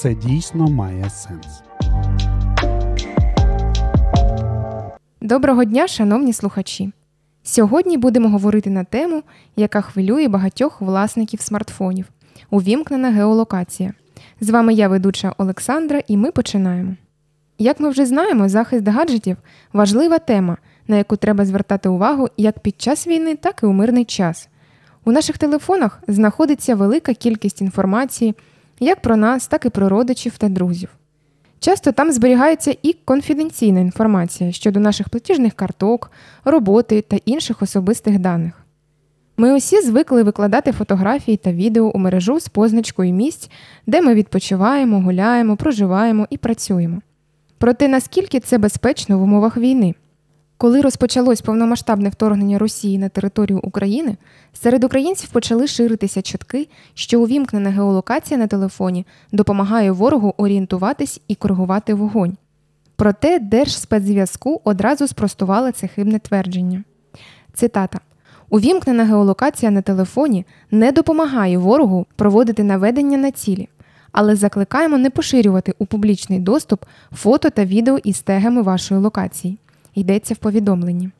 Це дійсно має сенс. Доброго дня, шановні слухачі! Сьогодні будемо говорити на тему, яка хвилює багатьох власників смартфонів увімкнена геолокація. З вами я, ведуча Олександра, і ми починаємо. Як ми вже знаємо, захист гаджетів важлива тема, на яку треба звертати увагу як під час війни, так і у мирний час. У наших телефонах знаходиться велика кількість інформації як про нас, так і про родичів та друзів. Часто там зберігається і конфіденційна інформація щодо наших платіжних карток, роботи та інших особистих даних. Ми усі звикли викладати фотографії та відео у мережу з позначкою місць, де ми відпочиваємо, гуляємо, проживаємо і працюємо. Проте наскільки це безпечно в умовах війни? Коли розпочалось повномасштабне вторгнення Росії на територію України, серед українців почали ширитися чутки, що увімкнена геолокація на телефоні допомагає ворогу орієнтуватись і коригувати вогонь. Проте Держспецзв'язку одразу спростували це хибне твердження. Цитата. Увімкнена геолокація на телефоні не допомагає ворогу проводити наведення на цілі, але закликаємо не поширювати у публічний доступ фото та відео із тегами вашої локації йдеться в повідомленні.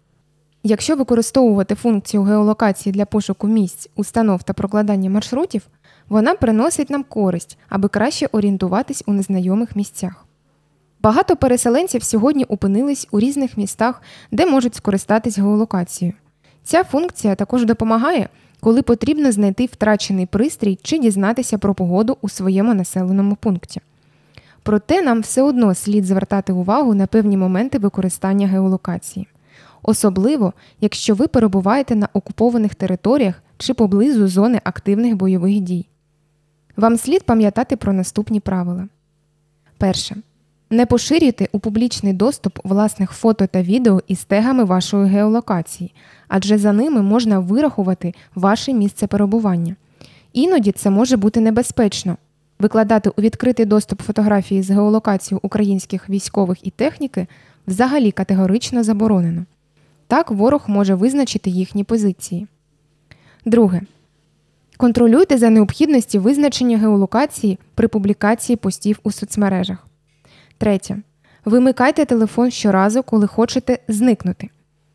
Якщо використовувати функцію геолокації для пошуку місць, установ та прокладання маршрутів, вона приносить нам користь, аби краще орієнтуватись у незнайомих місцях. Багато переселенців сьогодні опинились у різних містах, де можуть скористатись геолокацією. Ця функція також допомагає, коли потрібно знайти втрачений пристрій чи дізнатися про погоду у своєму населеному пункті. Проте нам все одно слід звертати увагу на певні моменти використання геолокації, особливо якщо ви перебуваєте на окупованих територіях чи поблизу зони активних бойових дій. Вам слід пам'ятати про наступні правила. Перше. Не поширюйте у публічний доступ власних фото та відео із тегами вашої геолокації, адже за ними можна вирахувати ваше місце перебування. Іноді це може бути небезпечно, Викладати у відкритий доступ фотографії з геолокацією українських військових і техніки взагалі категорично заборонено. Так ворог може визначити їхні позиції. Друге. Контролюйте за необхідності визначення геолокації при публікації постів у соцмережах. Третє. Вимикайте телефон щоразу, коли хочете зникнути.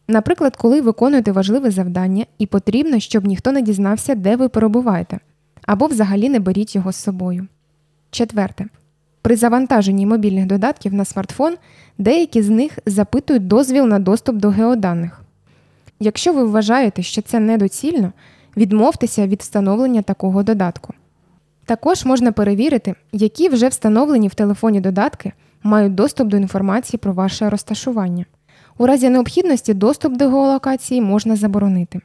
Наприклад, коли виконуєте важливе завдання і потрібно, щоб ніхто не дізнався, де ви перебуваєте, або взагалі не беріть його з собою. Четверте. При завантаженні мобільних додатків на смартфон деякі з них запитують дозвіл на доступ до геоданих. Якщо ви вважаєте, що це недоцільно, відмовтеся від встановлення такого додатку. Також можна перевірити, які вже встановлені в телефоні додатки мають доступ до інформації про ваше розташування. У разі необхідності доступ до геолокації можна заборонити.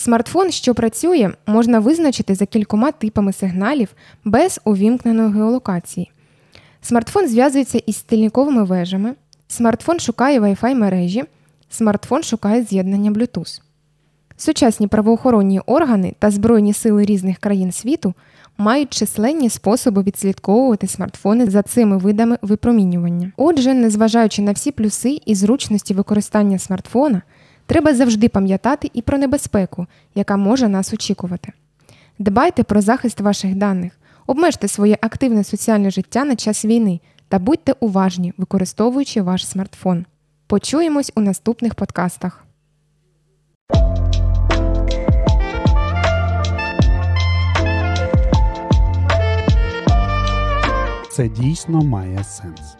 Смартфон, що працює, можна визначити за кількома типами сигналів без увімкненої геолокації. Смартфон зв'язується із стильниковими вежами, смартфон шукає Wi-Fi мережі, смартфон шукає з'єднання Bluetooth. Сучасні правоохоронні органи та Збройні сили різних країн світу мають численні способи відслідковувати смартфони за цими видами випромінювання. Отже, незважаючи на всі плюси і зручності використання смартфона. Треба завжди пам'ятати і про небезпеку, яка може нас очікувати. Дбайте про захист ваших даних, обмежте своє активне соціальне життя на час війни та будьте уважні, використовуючи ваш смартфон. Почуємось у наступних подкастах. Це дійсно має сенс.